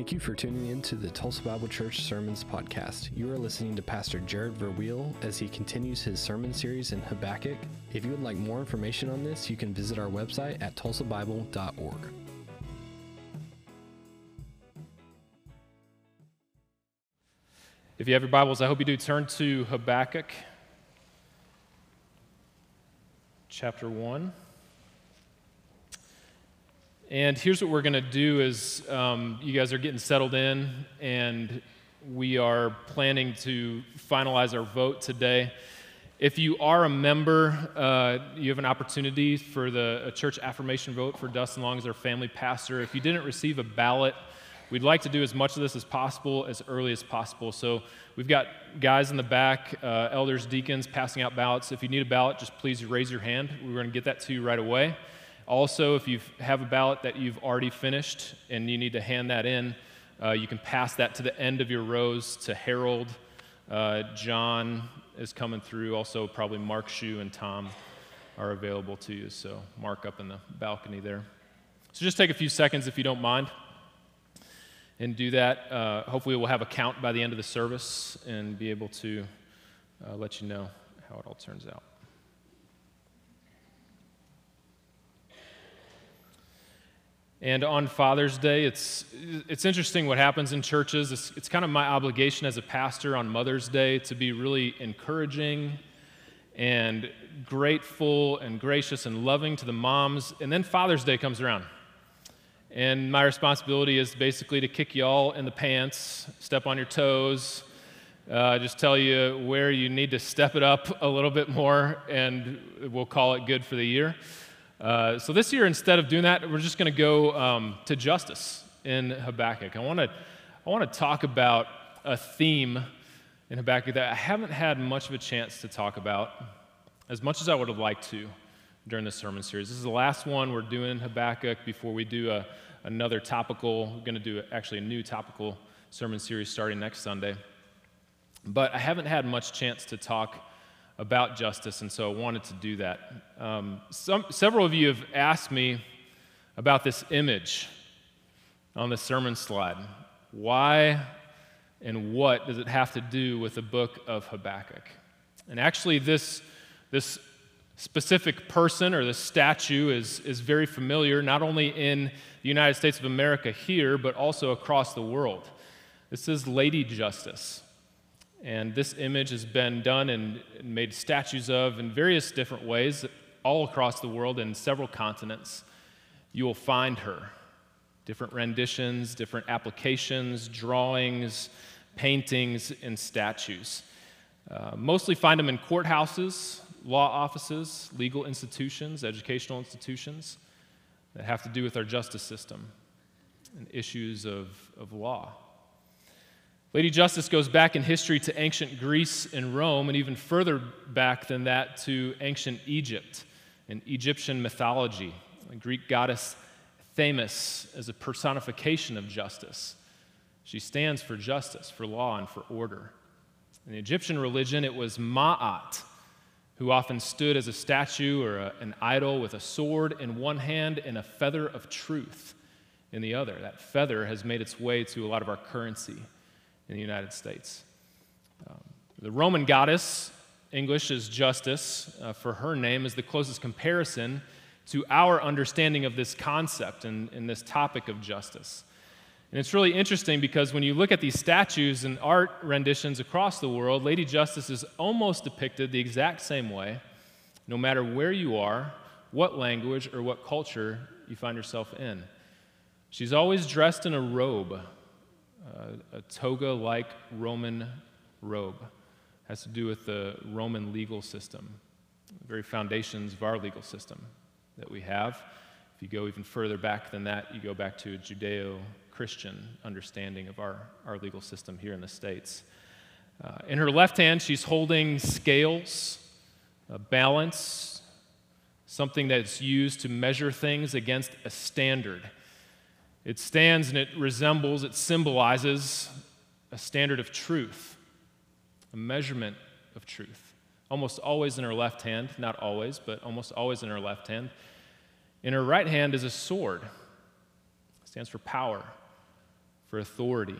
Thank you for tuning in to the Tulsa Bible Church Sermons Podcast. You are listening to Pastor Jared Verweel as he continues his sermon series in Habakkuk. If you would like more information on this, you can visit our website at tulsabible.org. If you have your Bibles, I hope you do turn to Habakkuk chapter 1. And here's what we're going to do is um, you guys are getting settled in, and we are planning to finalize our vote today. If you are a member, uh, you have an opportunity for the church affirmation vote for Dustin Long as our family pastor. If you didn't receive a ballot, we'd like to do as much of this as possible as early as possible. So we've got guys in the back, uh, elders, deacons, passing out ballots. If you need a ballot, just please raise your hand. We're going to get that to you right away. Also, if you have a ballot that you've already finished and you need to hand that in, uh, you can pass that to the end of your rows to Harold. Uh, John is coming through. Also, probably Mark Shu and Tom are available to you. So, Mark up in the balcony there. So, just take a few seconds if you don't mind and do that. Uh, hopefully, we'll have a count by the end of the service and be able to uh, let you know how it all turns out. And on Father's Day, it's, it's interesting what happens in churches. It's, it's kind of my obligation as a pastor on Mother's Day to be really encouraging and grateful and gracious and loving to the moms. And then Father's Day comes around. And my responsibility is basically to kick you all in the pants, step on your toes, uh, just tell you where you need to step it up a little bit more, and we'll call it good for the year. Uh, so this year, instead of doing that, we're just going to go um, to justice in Habakkuk. I want to I want to talk about a theme in Habakkuk that I haven't had much of a chance to talk about as much as I would have liked to during this sermon series. This is the last one we're doing in Habakkuk before we do a, another topical. We're going to do actually a new topical sermon series starting next Sunday. But I haven't had much chance to talk about justice, and so I wanted to do that. Um, some, several of you have asked me about this image on the sermon slide. Why and what does it have to do with the book of Habakkuk? And actually, this, this specific person or this statue is, is very familiar, not only in the United States of America here, but also across the world. This is Lady Justice. And this image has been done and made statues of in various different ways all across the world in several continents. You will find her. Different renditions, different applications, drawings, paintings, and statues. Uh, mostly find them in courthouses, law offices, legal institutions, educational institutions that have to do with our justice system and issues of, of law. Lady Justice goes back in history to ancient Greece and Rome, and even further back than that to ancient Egypt and Egyptian mythology. The Greek goddess Themis as a personification of justice. She stands for justice, for law, and for order. In the Egyptian religion, it was Ma'at, who often stood as a statue or a, an idol with a sword in one hand and a feather of truth in the other. That feather has made its way to a lot of our currency in the United States. Um, the Roman goddess, English is justice, uh, for her name is the closest comparison to our understanding of this concept and, and this topic of justice. And it's really interesting because when you look at these statues and art renditions across the world, Lady Justice is almost depicted the exact same way, no matter where you are, what language, or what culture you find yourself in. She's always dressed in a robe, uh, a toga like Roman robe. Has to do with the Roman legal system, the very foundations of our legal system that we have. If you go even further back than that, you go back to a Judeo Christian understanding of our, our legal system here in the States. Uh, in her left hand, she's holding scales, a balance, something that's used to measure things against a standard. It stands and it resembles, it symbolizes a standard of truth, a measurement of truth. Almost always in her left hand, not always, but almost always in her left hand. In her right hand is a sword. It stands for power, for authority.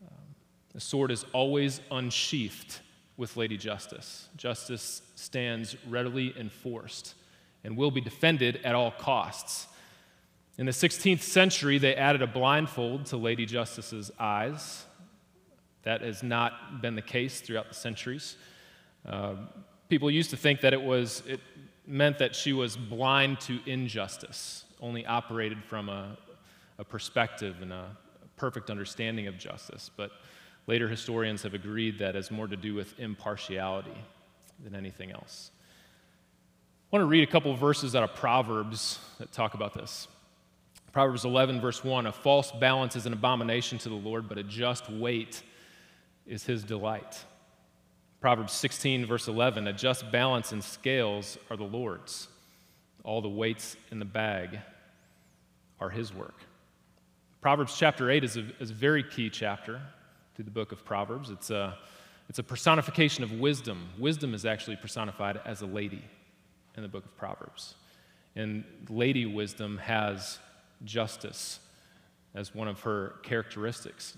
Um, the sword is always unsheathed with Lady Justice. Justice stands readily enforced and will be defended at all costs. In the 16th century, they added a blindfold to Lady Justice's eyes. That has not been the case throughout the centuries. Uh, people used to think that it was it meant that she was blind to injustice, only operated from a, a perspective and a perfect understanding of justice. But later historians have agreed that has more to do with impartiality than anything else. I want to read a couple verses out of Proverbs that talk about this. Proverbs 11, verse 1 A false balance is an abomination to the Lord, but a just weight is his delight. Proverbs 16, verse 11 A just balance and scales are the Lord's. All the weights in the bag are his work. Proverbs chapter 8 is a, is a very key chapter to the book of Proverbs. It's a, it's a personification of wisdom. Wisdom is actually personified as a lady in the book of Proverbs. And lady wisdom has justice as one of her characteristics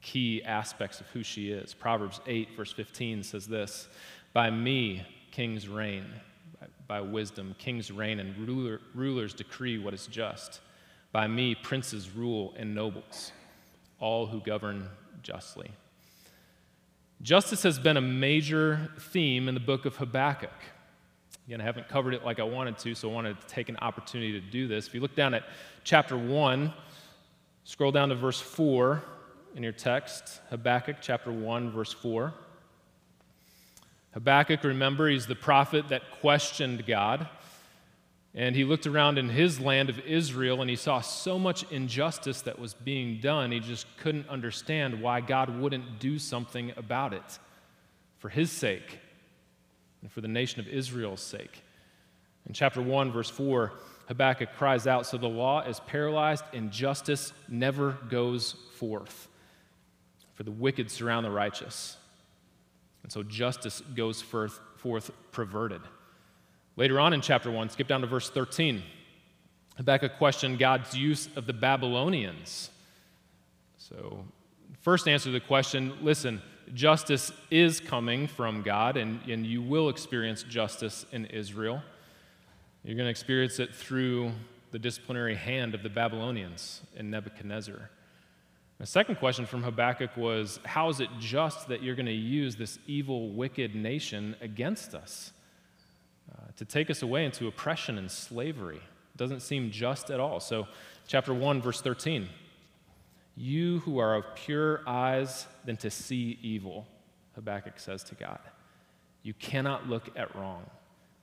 key aspects of who she is. Proverbs 8, verse 15 says this By me, kings reign, by, wisdom, kings reign, and ruler, rulers decree what is just. By me, princes rule and nobles, all who govern justly. Justice has been a major theme in the book of Habakkuk. Again, I haven't covered it like I wanted to, so I wanted to take an opportunity to do this. If you look down at chapter 1, scroll down to verse 4, in your text, Habakkuk chapter 1, verse 4. Habakkuk, remember, he's the prophet that questioned God. And he looked around in his land of Israel and he saw so much injustice that was being done, he just couldn't understand why God wouldn't do something about it for his sake and for the nation of Israel's sake. In chapter 1, verse 4, Habakkuk cries out So the law is paralyzed and justice never goes forth for the wicked surround the righteous. And so justice goes forth, forth perverted. Later on in chapter 1, skip down to verse 13. Habakkuk questioned God's use of the Babylonians. So, first answer to the question listen, justice is coming from God, and, and you will experience justice in Israel. You're going to experience it through the disciplinary hand of the Babylonians and Nebuchadnezzar. The second question from Habakkuk was How is it just that you're going to use this evil, wicked nation against us uh, to take us away into oppression and slavery? It doesn't seem just at all. So, chapter 1, verse 13 You who are of pure eyes than to see evil, Habakkuk says to God. You cannot look at wrong.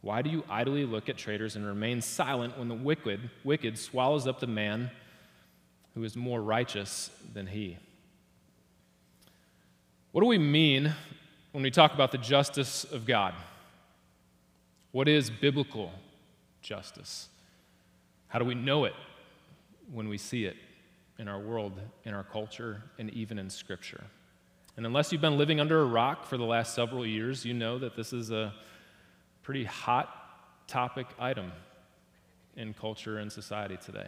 Why do you idly look at traitors and remain silent when the wicked, wicked swallows up the man? who is more righteous than he. What do we mean when we talk about the justice of God? What is biblical justice? How do we know it when we see it in our world, in our culture, and even in Scripture? And unless you've been living under a rock for the last several years, you know that this is a pretty hot topic item in culture and society today.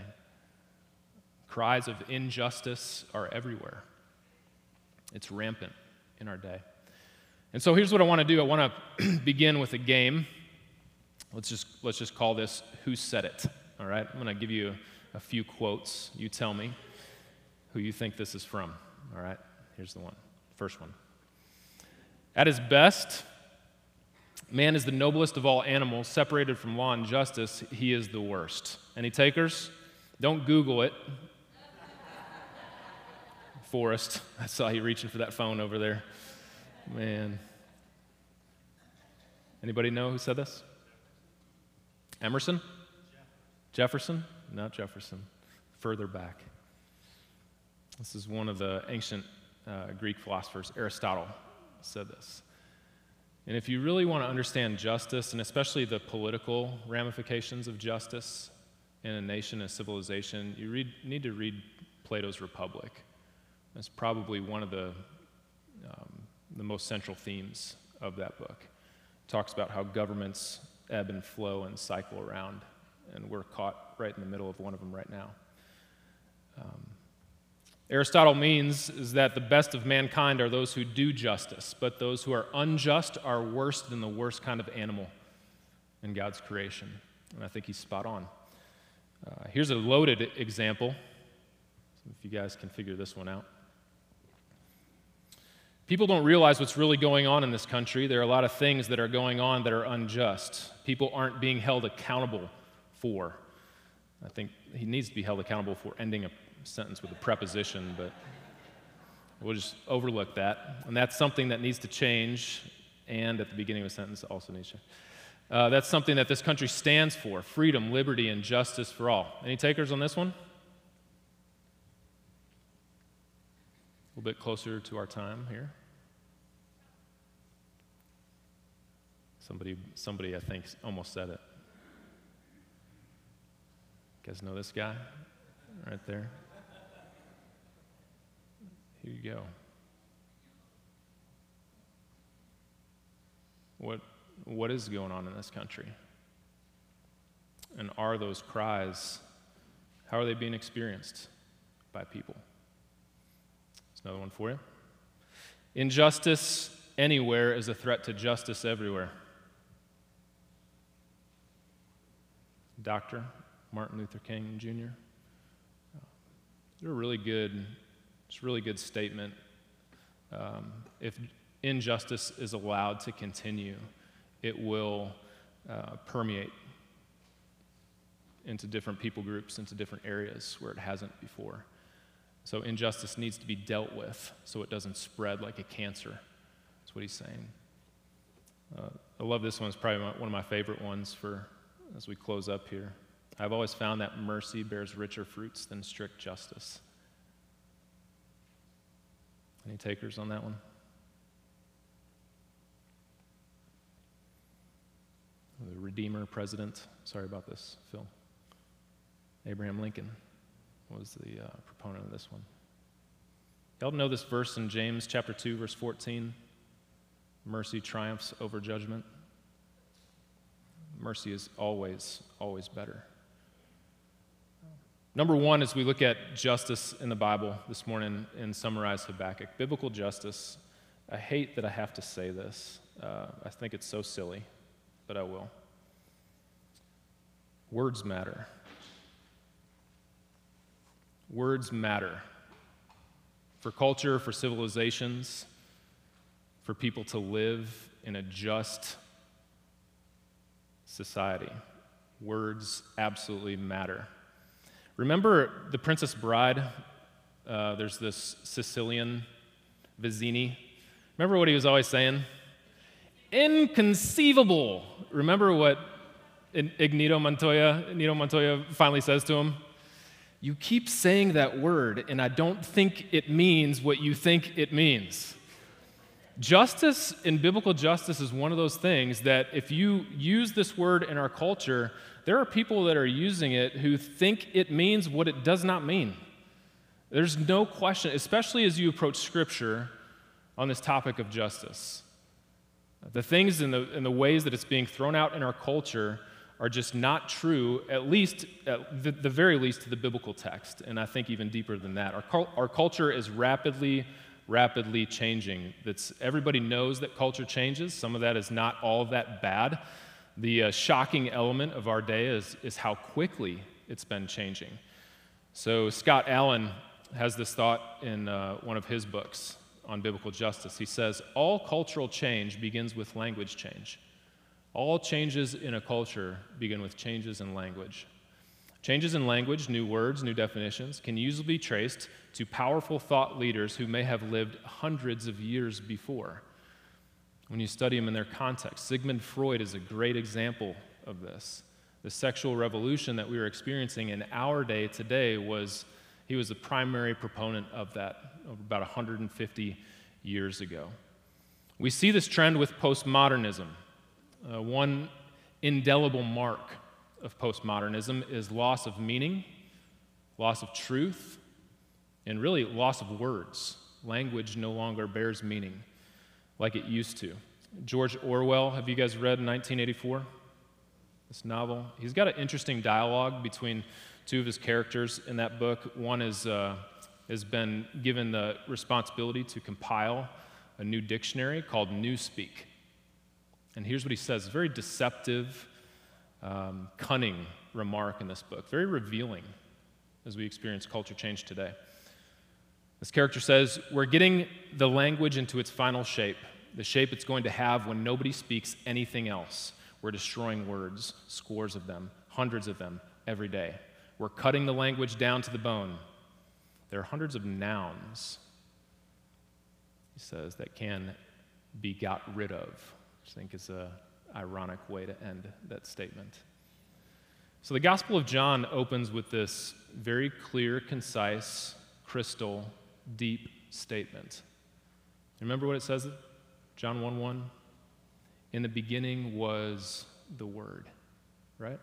Cries of injustice are everywhere. It's rampant in our day. And so here's what I want to do I want to begin with a game. Let's just, let's just call this Who Said It? All right? I'm going to give you a few quotes. You tell me who you think this is from. All right? Here's the one. First one. At his best, man is the noblest of all animals. Separated from law and justice, he is the worst. Any takers? Don't Google it. Forrest. I saw you reaching for that phone over there. Man. Anybody know who said this? Emerson? Jefferson? Not Jefferson. Further back. This is one of the ancient uh, Greek philosophers, Aristotle, said this. And if you really want to understand justice, and especially the political ramifications of justice in a nation, a civilization, you read, need to read Plato's Republic. That's probably one of the, um, the most central themes of that book. It talks about how governments ebb and flow and cycle around, and we're caught right in the middle of one of them right now. Um, Aristotle means is that the best of mankind are those who do justice, but those who are unjust are worse than the worst kind of animal in God's creation. And I think he's spot on. Uh, here's a loaded example, if you guys can figure this one out. People don't realize what's really going on in this country. There are a lot of things that are going on that are unjust. People aren't being held accountable for. I think he needs to be held accountable for ending a sentence with a preposition, but we'll just overlook that. And that's something that needs to change, and at the beginning of a sentence also needs to. Uh, that's something that this country stands for freedom, liberty, and justice for all. Any takers on this one? A little bit closer to our time here. Somebody, somebody I think, almost said it. You guys know this guy right there? Here you go. What, what is going on in this country? And are those cries, how are they being experienced by people? There's another one for you. Injustice anywhere is a threat to justice everywhere. Dr. Martin Luther King Jr. It's a really good, it's a really good statement. Um, if injustice is allowed to continue, it will uh, permeate into different people groups, into different areas where it hasn't before. So injustice needs to be dealt with so it doesn't spread like a cancer. That's what he's saying. Uh, I love this one. It's probably one of my favorite ones for as we close up here. I've always found that mercy bears richer fruits than strict justice. Any takers on that one? The Redeemer president, sorry about this, Phil. Abraham Lincoln was the uh, proponent of this one. Y'all know this verse in James chapter 2, verse 14? Mercy triumphs over judgment. Mercy is always, always better. Number one, as we look at justice in the Bible this morning and summarize Habakkuk, biblical justice, I hate that I have to say this. Uh, I think it's so silly, but I will. Words matter. Words matter. For culture, for civilizations, for people to live in a just society. Words absolutely matter. Remember the Princess Bride? Uh, there's this Sicilian, Vizzini. Remember what he was always saying? Inconceivable. Remember what Inigo Montoya, Inigo Montoya finally says to him? You keep saying that word, and I don't think it means what you think it means. Justice in biblical justice is one of those things that if you use this word in our culture, there are people that are using it who think it means what it does not mean. There's no question, especially as you approach Scripture on this topic of justice. The things and the, and the ways that it's being thrown out in our culture are just not true, at least, at the, the very least, to the biblical text. And I think even deeper than that. Our, our culture is rapidly rapidly changing. That's, everybody knows that culture changes. Some of that is not all that bad. The uh, shocking element of our day is, is how quickly it's been changing. So, Scott Allen has this thought in uh, one of his books on biblical justice. He says, All cultural change begins with language change. All changes in a culture begin with changes in language. Changes in language, new words, new definitions, can usually be traced to powerful thought leaders who may have lived hundreds of years before. When you study them in their context, Sigmund Freud is a great example of this. The sexual revolution that we are experiencing in our day today was, he was the primary proponent of that about 150 years ago. We see this trend with postmodernism. Uh, one indelible mark of postmodernism is loss of meaning, loss of truth, and really loss of words. Language no longer bears meaning like it used to. George Orwell, have you guys read 1984? This novel? He's got an interesting dialogue between two of his characters in that book. One is uh, has been given the responsibility to compile a new dictionary called Newspeak. And here's what he says very deceptive, um, cunning remark in this book, very revealing as we experience culture change today. This character says, We're getting the language into its final shape, the shape it's going to have when nobody speaks anything else. We're destroying words, scores of them, hundreds of them every day. We're cutting the language down to the bone. There are hundreds of nouns, he says, that can be got rid of, which I think is an ironic way to end that statement. So the Gospel of John opens with this very clear, concise, crystal, deep statement. Remember what it says? John 1 1? In the beginning was the Word, right?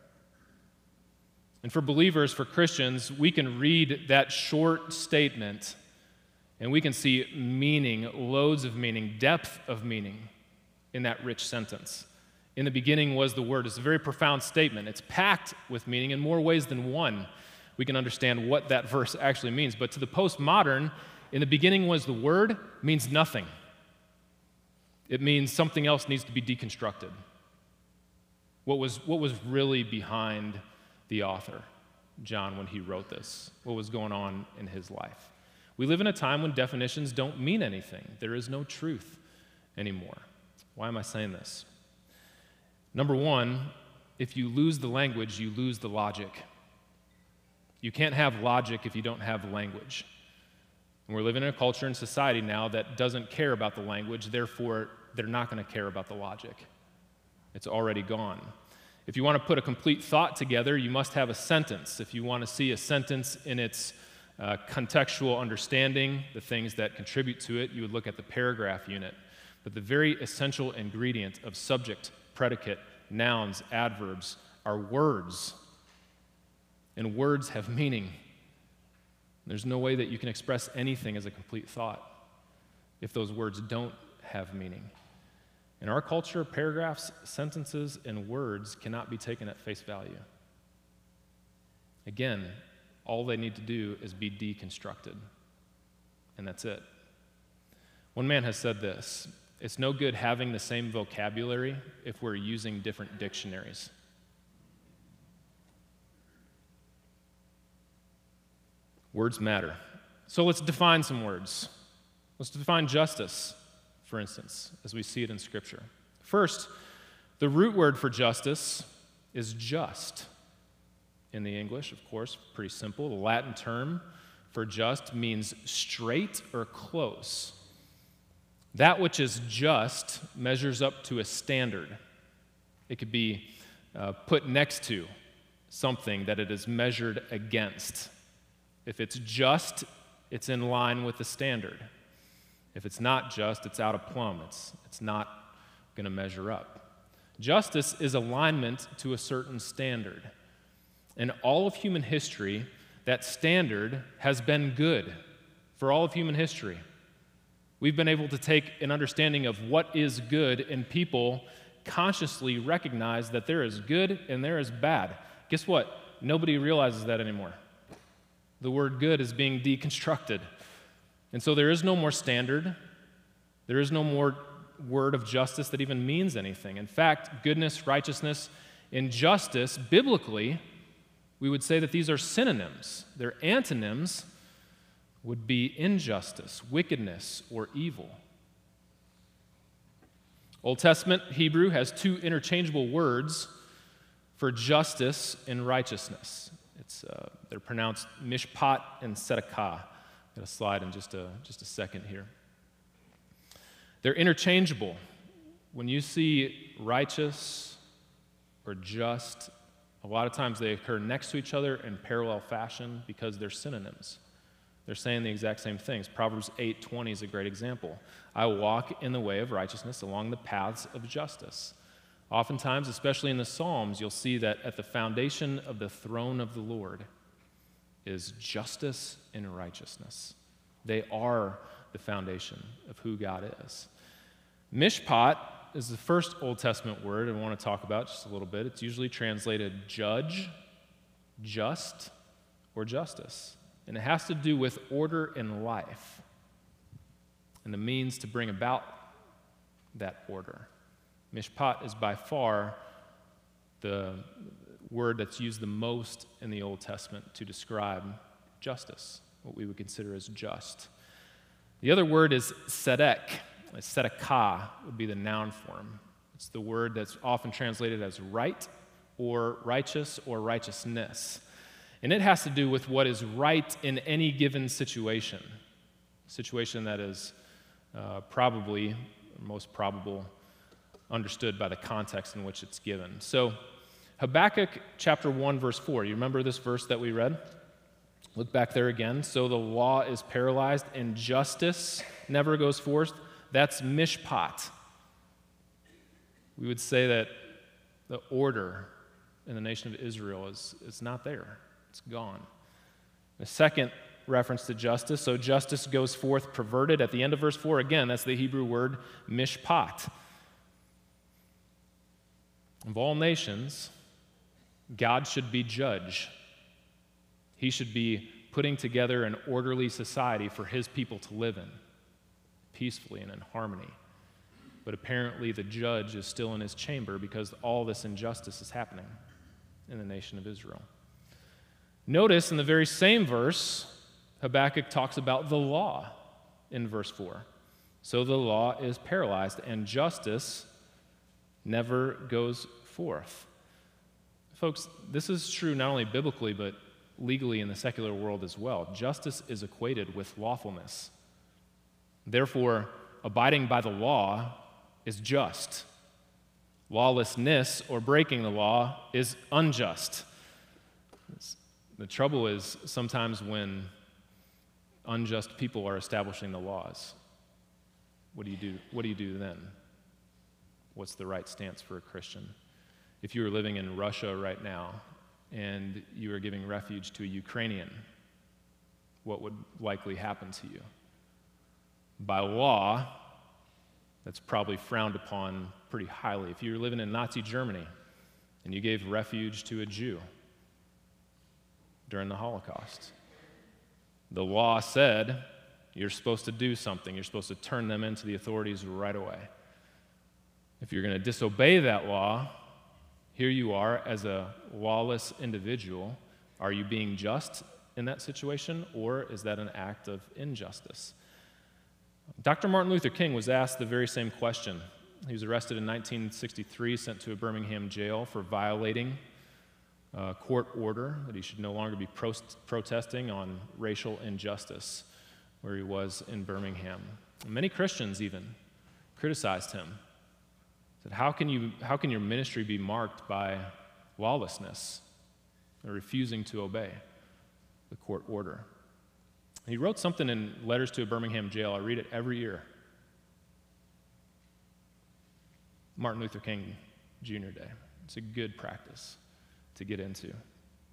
And for believers, for Christians, we can read that short statement and we can see meaning, loads of meaning, depth of meaning in that rich sentence. In the beginning was the Word. It's a very profound statement. It's packed with meaning in more ways than one. We can understand what that verse actually means. But to the postmodern, in the beginning was the Word means nothing. It means something else needs to be deconstructed. What was, what was really behind the author, John, when he wrote this? What was going on in his life? We live in a time when definitions don't mean anything, there is no truth anymore. Why am I saying this? Number one, if you lose the language, you lose the logic. You can't have logic if you don't have language. And we're living in a culture and society now that doesn't care about the language, therefore, they're not going to care about the logic. It's already gone. If you want to put a complete thought together, you must have a sentence. If you want to see a sentence in its uh, contextual understanding, the things that contribute to it, you would look at the paragraph unit. But the very essential ingredient of subject, predicate, nouns, adverbs are words. And words have meaning. There's no way that you can express anything as a complete thought if those words don't have meaning. In our culture, paragraphs, sentences, and words cannot be taken at face value. Again, all they need to do is be deconstructed. And that's it. One man has said this it's no good having the same vocabulary if we're using different dictionaries. Words matter. So let's define some words. Let's define justice, for instance, as we see it in Scripture. First, the root word for justice is just in the English, of course, pretty simple. The Latin term for just means straight or close. That which is just measures up to a standard. It could be uh, put next to something that it is measured against. If it's just, it's in line with the standard. If it's not just, it's out of plumb. It's, it's not going to measure up. Justice is alignment to a certain standard. In all of human history, that standard has been good for all of human history. We've been able to take an understanding of what is good, and people consciously recognize that there is good and there is bad. Guess what? Nobody realizes that anymore. The word good is being deconstructed. And so there is no more standard. There is no more word of justice that even means anything. In fact, goodness, righteousness, and justice, biblically, we would say that these are synonyms. They're antonyms would be injustice, wickedness, or evil. Old Testament Hebrew has two interchangeable words for justice and righteousness. It's, uh, they're pronounced mishpat and tzedakah. I've got a slide in just a, just a second here. They're interchangeable. When you see righteous or just, a lot of times they occur next to each other in parallel fashion because they're synonyms. They're saying the exact same things. Proverbs 8:20 is a great example. I walk in the way of righteousness along the paths of justice. Oftentimes, especially in the Psalms, you'll see that at the foundation of the throne of the Lord is justice and righteousness. They are the foundation of who God is. Mishpat is the first Old Testament word I want to talk about just a little bit. It's usually translated judge, just, or justice. And it has to do with order in life and the means to bring about that order. Mishpat is by far the word that's used the most in the Old Testament to describe justice, what we would consider as just. The other word is tzedek. Tzedakah would be the noun form. It's the word that's often translated as right or righteous or righteousness. And it has to do with what is right in any given situation, situation that is uh, probably, most probable, understood by the context in which it's given. So, Habakkuk chapter 1, verse 4, you remember this verse that we read? Look back there again. So the law is paralyzed and justice never goes forth. That's mishpat. We would say that the order in the nation of Israel is, is not there, it's gone. The second reference to justice, so justice goes forth perverted at the end of verse 4. Again, that's the Hebrew word mishpat. Of all nations, God should be judge. He should be putting together an orderly society for his people to live in, peacefully and in harmony. But apparently, the judge is still in his chamber because all this injustice is happening in the nation of Israel. Notice in the very same verse, Habakkuk talks about the law in verse 4. So the law is paralyzed, and justice never goes forth. Folks, this is true not only biblically, but legally in the secular world as well. Justice is equated with lawfulness. Therefore, abiding by the law is just. Lawlessness or breaking the law is unjust. The trouble is sometimes when unjust people are establishing the laws, what do you do? What do you do then? What's the right stance for a Christian? If you were living in Russia right now and you were giving refuge to a Ukrainian, what would likely happen to you? By law, that's probably frowned upon pretty highly. If you were living in Nazi Germany and you gave refuge to a Jew during the Holocaust, the law said you're supposed to do something. You're supposed to turn them into the authorities right away. If you're going to disobey that law, here you are as a lawless individual. Are you being just in that situation, or is that an act of injustice? Dr. Martin Luther King was asked the very same question. He was arrested in 1963, sent to a Birmingham jail for violating a court order that he should no longer be pro- protesting on racial injustice, where he was in Birmingham. And many Christians even criticized him Said, how can, you, how can your ministry be marked by lawlessness or refusing to obey the court order? And he wrote something in Letters to a Birmingham Jail. I read it every year. Martin Luther King Jr. Day. It's a good practice to get into.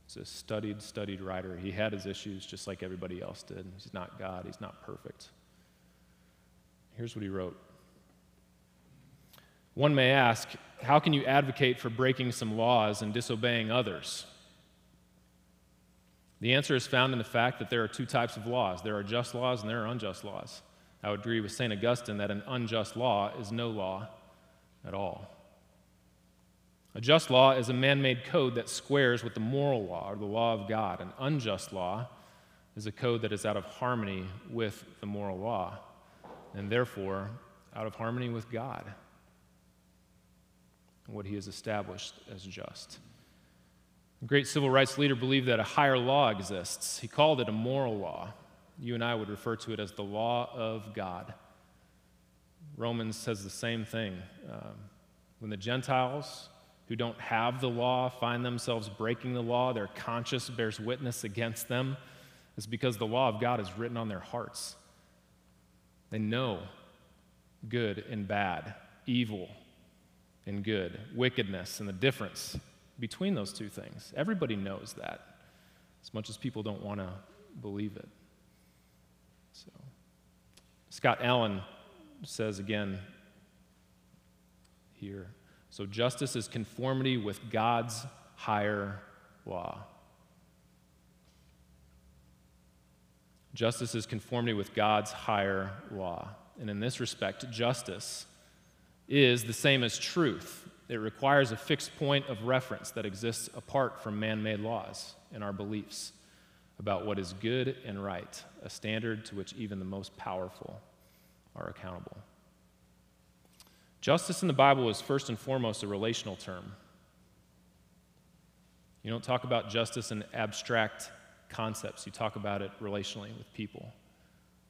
He's a studied, studied writer. He had his issues just like everybody else did. He's not God, he's not perfect. Here's what he wrote one may ask, how can you advocate for breaking some laws and disobeying others? The answer is found in the fact that there are two types of laws there are just laws and there are unjust laws. I would agree with St. Augustine that an unjust law is no law at all. A just law is a man made code that squares with the moral law or the law of God. An unjust law is a code that is out of harmony with the moral law and therefore out of harmony with God and what he has established as just. A great civil rights leader believed that a higher law exists. He called it a moral law. You and I would refer to it as the law of God. Romans says the same thing. Um, when the Gentiles who don't have the law find themselves breaking the law, their conscience bears witness against them. It's because the law of God is written on their hearts. They know good and bad, evil and good, wickedness, and the difference between those two things. Everybody knows that, as much as people don't want to believe it. So, Scott Allen says again here so, justice is conformity with God's higher law. Justice is conformity with God's higher law. And in this respect, justice is the same as truth. It requires a fixed point of reference that exists apart from man made laws and our beliefs about what is good and right, a standard to which even the most powerful are accountable. Justice in the Bible is first and foremost a relational term. You don't talk about justice in abstract concepts, you talk about it relationally with people,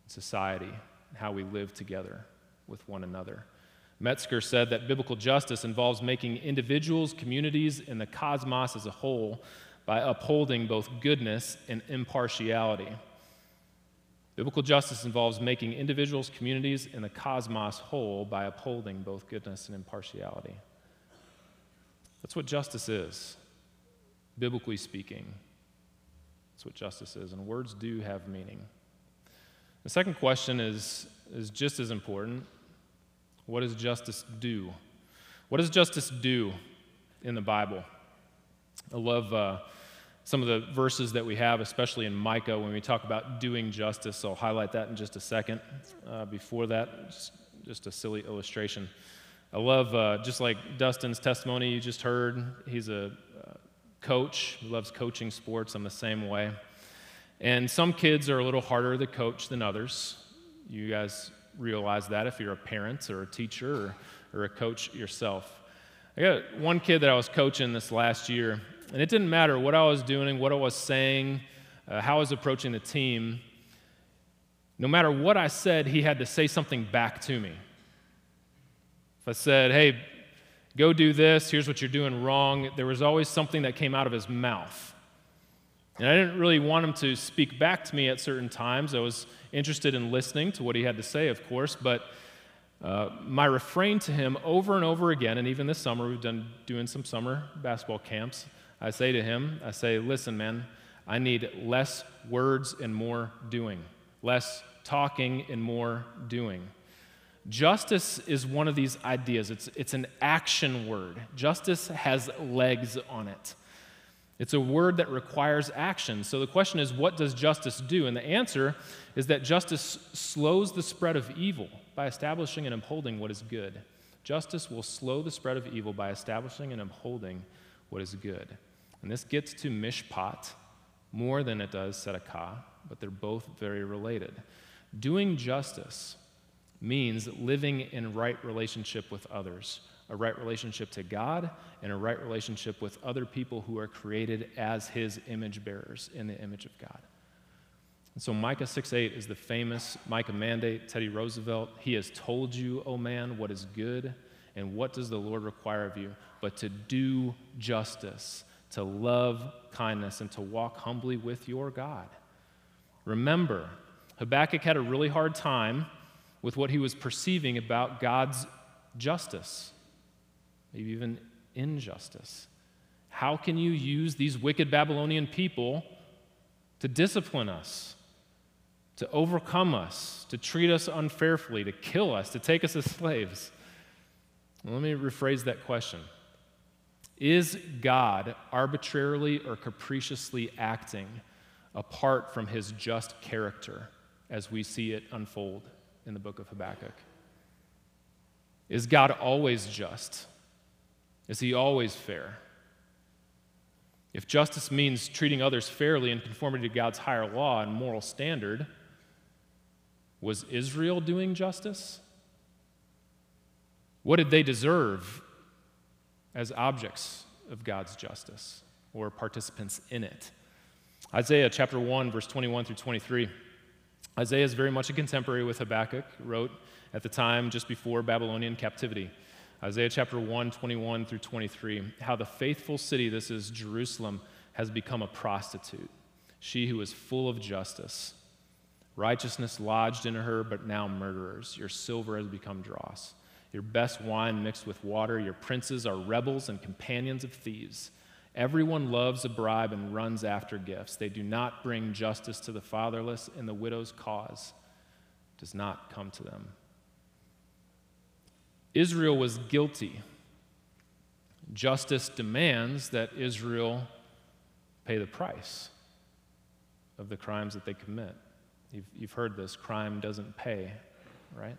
society, how we live together with one another. Metzger said that biblical justice involves making individuals, communities, and the cosmos as a whole by upholding both goodness and impartiality. Biblical justice involves making individuals, communities, and the cosmos whole by upholding both goodness and impartiality. That's what justice is, biblically speaking. That's what justice is, and words do have meaning. The second question is, is just as important. What does justice do? What does justice do in the Bible? I love uh, some of the verses that we have, especially in Micah, when we talk about doing justice. So I'll highlight that in just a second. Uh, before that, just, just, a silly illustration. I love, uh, just like Dustin's testimony you just heard, he's a uh, coach, he loves coaching sports. I'm the same way. And some kids are a little harder to coach than others. You guys realize that if you're a parent or a teacher or, or a coach yourself. I got one kid that I was coaching this last year, and it didn't matter what I was doing, what I was saying, uh, how I was approaching the team. No matter what I said, he had to say something back to me. If I said, hey, go do this, here's what you're doing wrong, there was always something that came out of his mouth. And I didn't really want him to speak back to me at certain times. I was interested in listening to what he had to say, of course, but uh, my refrain to him over and over again, and even this summer, we've done doing some summer basketball camps. I say to him, I say, listen, man, I need less words and more doing, less talking and more doing. Justice is one of these ideas. It's, it's an action word. Justice has legs on it. It's a word that requires action. So the question is, what does justice do? And the answer is that justice slows the spread of evil by establishing and upholding what is good. Justice will slow the spread of evil by establishing and upholding what is good. And this gets to mishpat more than it does tzedakah, but they're both very related. Doing justice means living in right relationship with others, a right relationship to God, and a right relationship with other people who are created as his image bearers in the image of God. And so Micah 6:8 is the famous Micah mandate, Teddy Roosevelt. He has told you, O oh man, what is good, and what does the Lord require of you? But to do justice to love kindness, and to walk humbly with your God. Remember, Habakkuk had a really hard time with what he was perceiving about God's justice, maybe even injustice. How can you use these wicked Babylonian people to discipline us, to overcome us, to treat us unfairly, to kill us, to take us as slaves? Well, let me rephrase that question. Is God arbitrarily or capriciously acting apart from his just character as we see it unfold in the book of Habakkuk? Is God always just? Is he always fair? If justice means treating others fairly in conformity to God's higher law and moral standard, was Israel doing justice? What did they deserve as objects of God's justice or participants in it. Isaiah chapter 1, verse 21 through 23. Isaiah is very much a contemporary with Habakkuk, wrote at the time just before Babylonian captivity. Isaiah chapter 1, 21 through 23. How the faithful city, this is Jerusalem, has become a prostitute, she who is full of justice. Righteousness lodged in her, but now murderers. Your silver has become dross your best wine mixed with water. Your princes are rebels and companions of thieves. Everyone loves a bribe and runs after gifts. They do not bring justice to the fatherless, and the widow's cause does not come to them. Israel was guilty. Justice demands that Israel pay the price of the crimes that they commit. You've, you've heard this crime doesn't pay, right?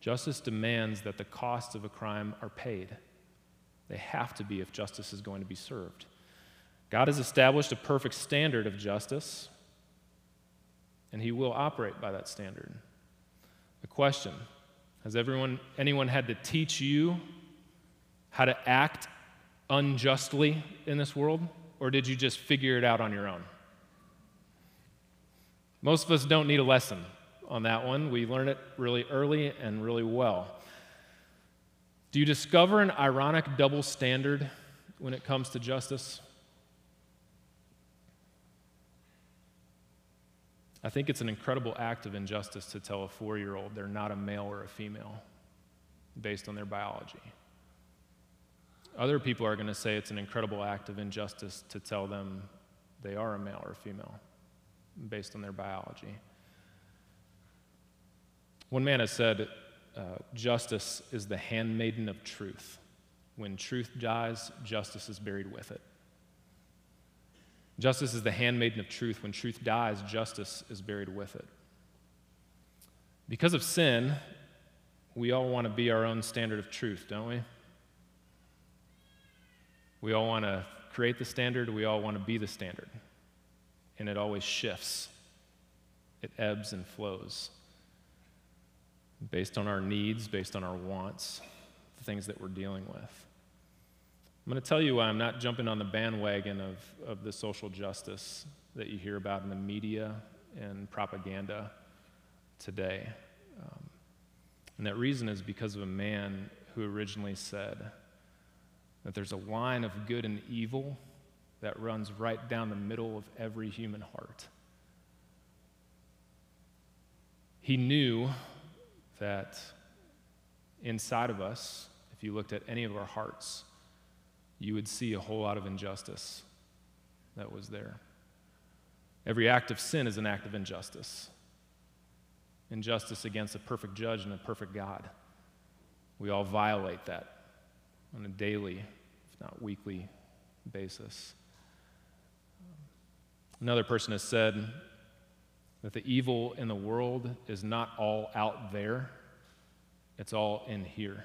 Justice demands that the costs of a crime are paid. They have to be if justice is going to be served. God has established a perfect standard of justice, and He will operate by that standard. The question Has everyone, anyone had to teach you how to act unjustly in this world, or did you just figure it out on your own? Most of us don't need a lesson on that one. We learn it really early and really well. Do you discover an ironic double standard when it comes to justice? I think it's an incredible act of injustice to tell a four year old they're not a male or a female based on their biology. Other people are going to say it's an incredible act of injustice to tell them they are a male or a female based on their biology. One man has said, uh, Justice is the handmaiden of truth. When truth dies, justice is buried with it. Justice is the handmaiden of truth. When truth dies, justice is buried with it. Because of sin, we all want to be our own standard of truth, don't we? We all want to create the standard, we all want to be the standard. And it always shifts, it ebbs and flows based on our needs, based on our wants, the things that we're dealing with. I'm going to tell you why I'm not jumping on the bandwagon of, of the social justice that you hear about in the media and propaganda today. Um, and that reason is because of a man who originally said that there's a line of good and evil that runs right down the middle of every human heart. He knew that inside of us, if you looked at any of our hearts, you would see a whole lot of injustice that was there. Every act of sin is an act of injustice. Injustice against a perfect judge and a perfect God. We all violate that on a daily, if not weekly, basis. Another person has said that the evil in the world is not all out there, it's all in here.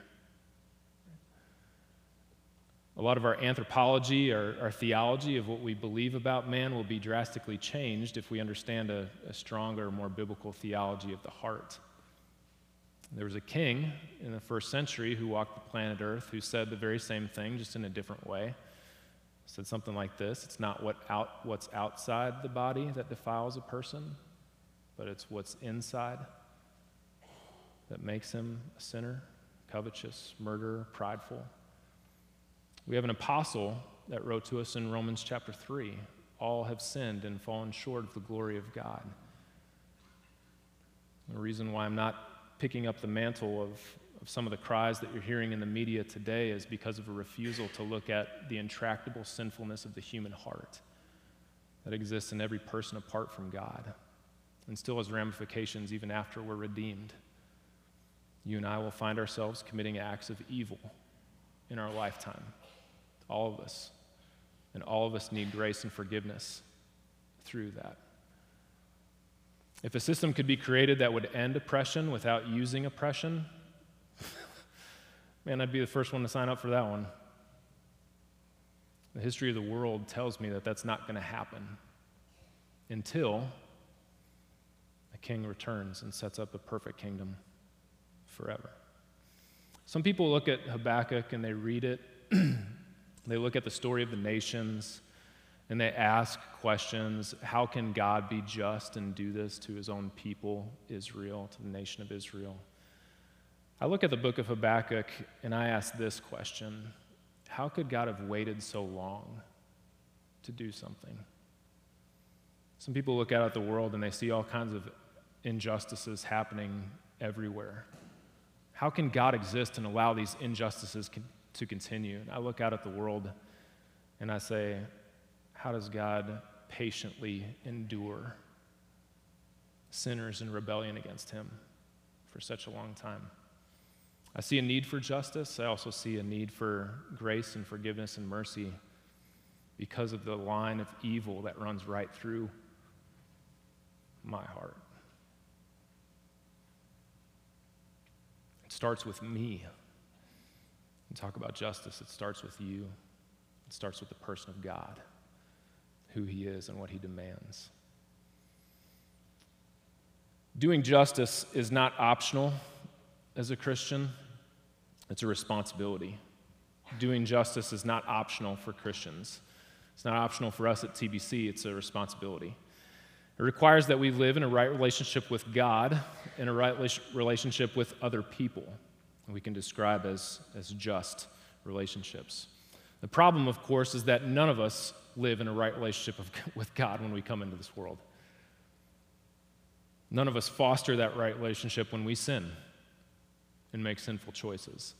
A lot of our anthropology, our, our theology of what we believe about man will be drastically changed if we understand a, a stronger, more biblical theology of the heart. There was a king in the first century who walked the planet Earth who said the very same thing, just in a different way. Said something like this It's not what out, what's outside the body that defiles a person, but it's what's inside that makes him a sinner, covetous, murderer, prideful. We have an apostle that wrote to us in Romans chapter 3 all have sinned and fallen short of the glory of God. The reason why I'm not picking up the mantle of, of some of the cries that you're hearing in the media today is because of a refusal to look at the intractable sinfulness of the human heart that exists in every person apart from God and still has ramifications even after we're redeemed. You and I will find ourselves committing acts of evil in our lifetime. All of us. And all of us need grace and forgiveness through that. If a system could be created that would end oppression without using oppression, man, I'd be the first one to sign up for that one. The history of the world tells me that that's not going to happen until king returns and sets up a perfect kingdom forever. Some people look at Habakkuk and they read it They look at the story of the nations and they ask questions How can God be just and do this to his own people, Israel, to the nation of Israel? I look at the book of Habakkuk and I ask this question How could God have waited so long to do something? Some people look out at the world and they see all kinds of injustices happening everywhere. How can God exist and allow these injustices to continue. And I look out at the world and I say, how does God patiently endure sinners in rebellion against Him for such a long time? I see a need for justice. I also see a need for grace and forgiveness and mercy because of the line of evil that runs right through my heart. It starts with me. And talk about justice, it starts with you. It starts with the person of God, who he is and what he demands. Doing justice is not optional as a Christian, it's a responsibility. Doing justice is not optional for Christians. It's not optional for us at TBC, it's a responsibility. It requires that we live in a right relationship with God and a right relationship with other people. We can describe as, as just relationships. The problem, of course, is that none of us live in a right relationship of, with God when we come into this world. None of us foster that right relationship when we sin and make sinful choices.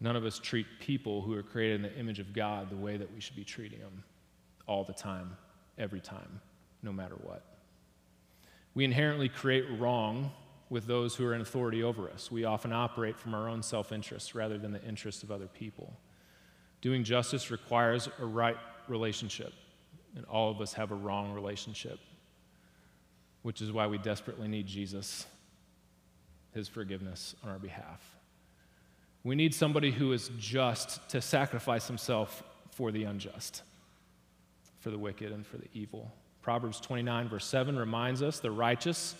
None of us treat people who are created in the image of God the way that we should be treating them all the time, every time, no matter what. We inherently create wrong with those who are in authority over us. We often operate from our own self interest rather than the interests of other people. Doing justice requires a right relationship, and all of us have a wrong relationship which is why we desperately need Jesus, his forgiveness on our behalf. We need somebody who is just to sacrifice himself for the unjust, for the wicked, and for the evil. Proverbs 29, verse 7 reminds us the righteous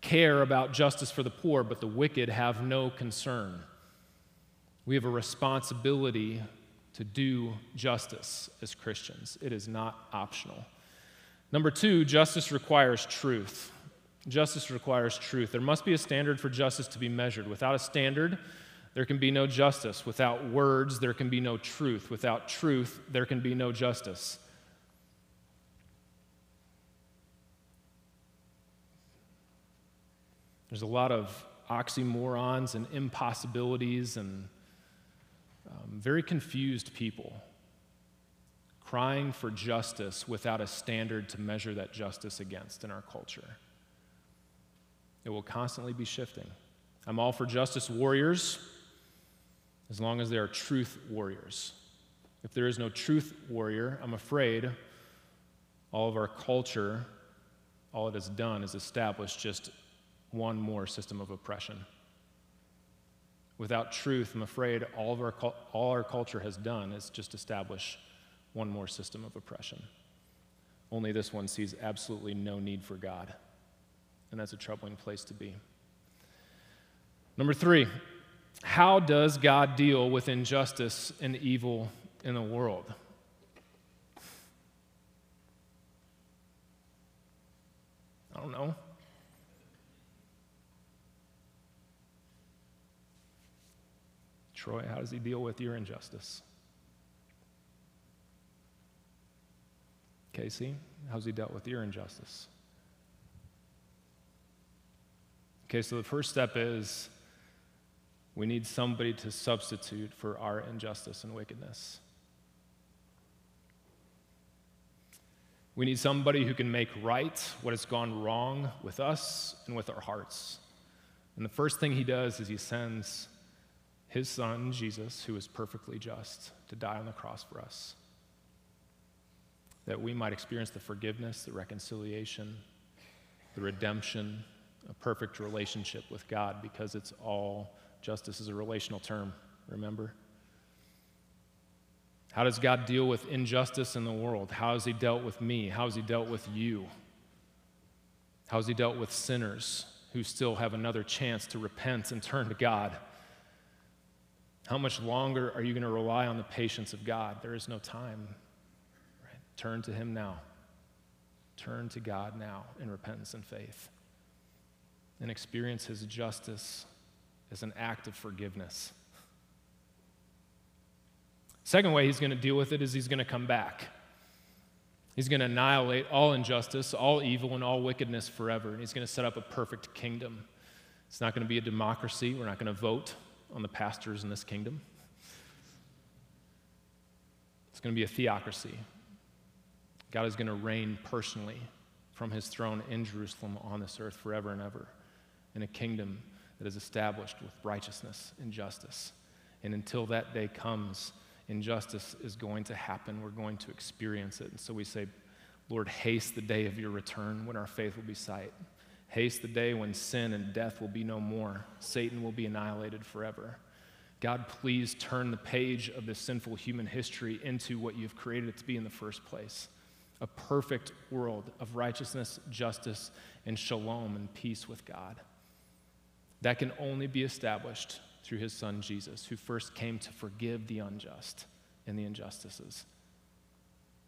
care about justice for the poor, but the wicked have no concern. We have a responsibility to do justice as Christians, it is not optional. Number two, justice requires truth. Justice requires truth. There must be a standard for justice to be measured. Without a standard, there can be no justice. Without words, there can be no truth. Without truth, there can be no justice. There's a lot of oxymorons and impossibilities and um, very confused people crying for justice without a standard to measure that justice against in our culture. It will constantly be shifting. I'm all for justice warriors as long as they are truth warriors. If there is no truth warrior, I'm afraid all of our culture, all it has done is establish just one more system of oppression. Without truth, I'm afraid all of our, all our culture has done is just establish one more system of oppression. Only this one sees absolutely no need for God. And that's a troubling place to be. Number three, how does God deal with injustice and evil in the world? I don't know. Troy, how does he deal with your injustice? Casey, how's he dealt with your injustice? Okay, so the first step is we need somebody to substitute for our injustice and wickedness. We need somebody who can make right what has gone wrong with us and with our hearts. And the first thing he does is he sends his son, Jesus, who is perfectly just, to die on the cross for us that we might experience the forgiveness, the reconciliation, the redemption, a perfect relationship with God because it's all justice is a relational term, remember? How does God deal with injustice in the world? How has He dealt with me? How has He dealt with you? How has He dealt with sinners who still have another chance to repent and turn to God? How much longer are you going to rely on the patience of God? There is no time. Turn to Him now. Turn to God now in repentance and faith. And experience His justice as an act of forgiveness. Second way He's going to deal with it is He's going to come back. He's going to annihilate all injustice, all evil, and all wickedness forever. And He's going to set up a perfect kingdom. It's not going to be a democracy. We're not going to vote on the pastors in this kingdom. It's going to be a theocracy. God is going to reign personally from his throne in Jerusalem on this earth forever and ever in a kingdom that is established with righteousness and justice. And until that day comes, injustice is going to happen. We're going to experience it. And so we say, Lord, haste the day of your return when our faith will be sight. Haste the day when sin and death will be no more, Satan will be annihilated forever. God, please turn the page of this sinful human history into what you've created it to be in the first place a perfect world of righteousness, justice, and shalom and peace with God. That can only be established through his son Jesus, who first came to forgive the unjust and the injustices.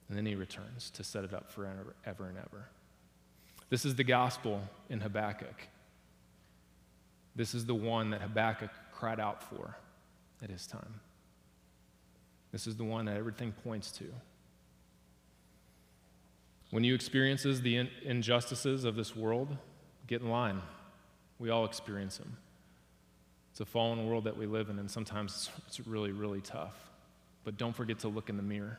And then he returns to set it up forever ever and ever. This is the gospel in Habakkuk. This is the one that Habakkuk cried out for at his time. This is the one that everything points to. When you experiences the injustices of this world, get in line. We all experience them. It's a fallen world that we live in, and sometimes it's really, really tough. But don't forget to look in the mirror.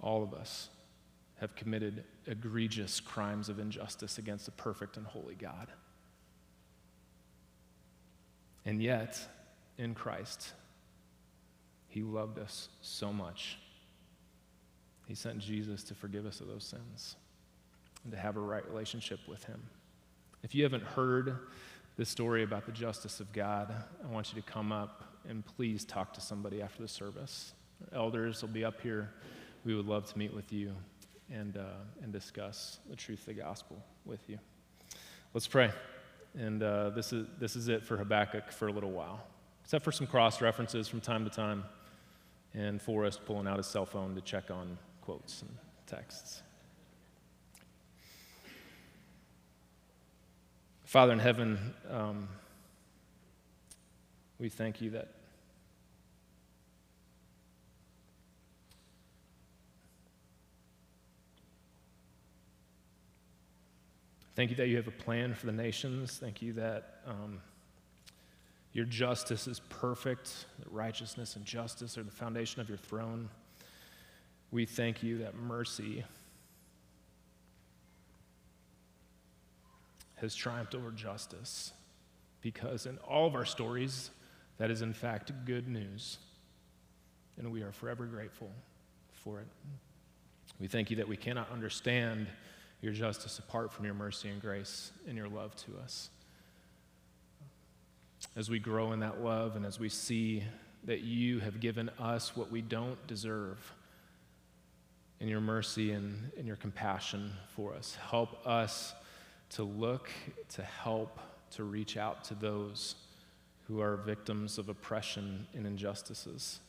All of us have committed egregious crimes of injustice against a perfect and holy God. And yet, in Christ, He loved us so much. He sent Jesus to forgive us of those sins and to have a right relationship with Him. If you haven't heard this story about the justice of God, I want you to come up and please talk to somebody after the service. Elders will be up here. We would love to meet with you and, uh, and discuss the truth of the gospel with you. Let's pray. And uh, this, is, this is it for Habakkuk for a little while, except for some cross references from time to time, and Forrest pulling out his cell phone to check on quotes and texts. Father in heaven, um, we thank you that Thank you that you have a plan for the nations. Thank you that um, your justice is perfect, that righteousness and justice are the foundation of your throne. We thank you that mercy has triumphed over justice because in all of our stories, that is in fact good news. And we are forever grateful for it. We thank you that we cannot understand your justice apart from your mercy and grace and your love to us. As we grow in that love and as we see that you have given us what we don't deserve in your mercy and in your compassion for us, help us to look, to help, to reach out to those who are victims of oppression and injustices.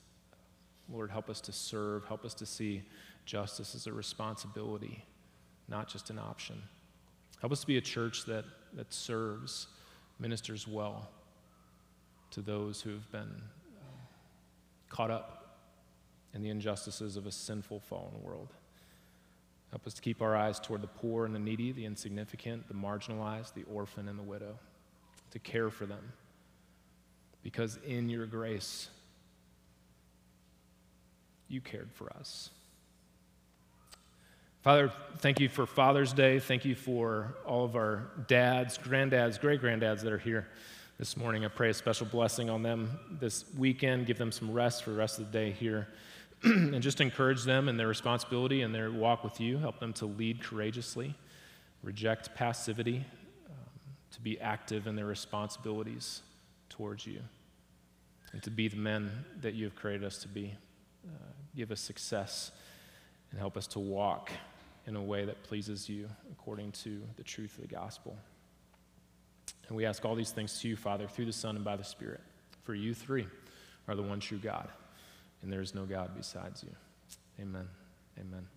Lord, help us to serve, help us to see justice as a responsibility not just an option. Help us to be a church that, that serves, ministers well to those who have been caught up in the injustices of a sinful, fallen world. Help us to keep our eyes toward the poor and the needy, the insignificant, the marginalized, the orphan, and the widow, to care for them. Because in your grace, you cared for us. Father, thank you for Father's Day. Thank you for all of our dads, granddads, great granddads that are here this morning. I pray a special blessing on them this weekend. Give them some rest for the rest of the day here. and just encourage them in their responsibility and their walk with you. Help them to lead courageously, reject passivity, um, to be active in their responsibilities towards you, and to be the men that you have created us to be. Uh, give us success and help us to walk in a way that pleases you according to the truth of the gospel. And we ask all these things to you, Father, through the Son and by the Spirit. For you three are the one true God, and there is no God besides you. Amen. Amen.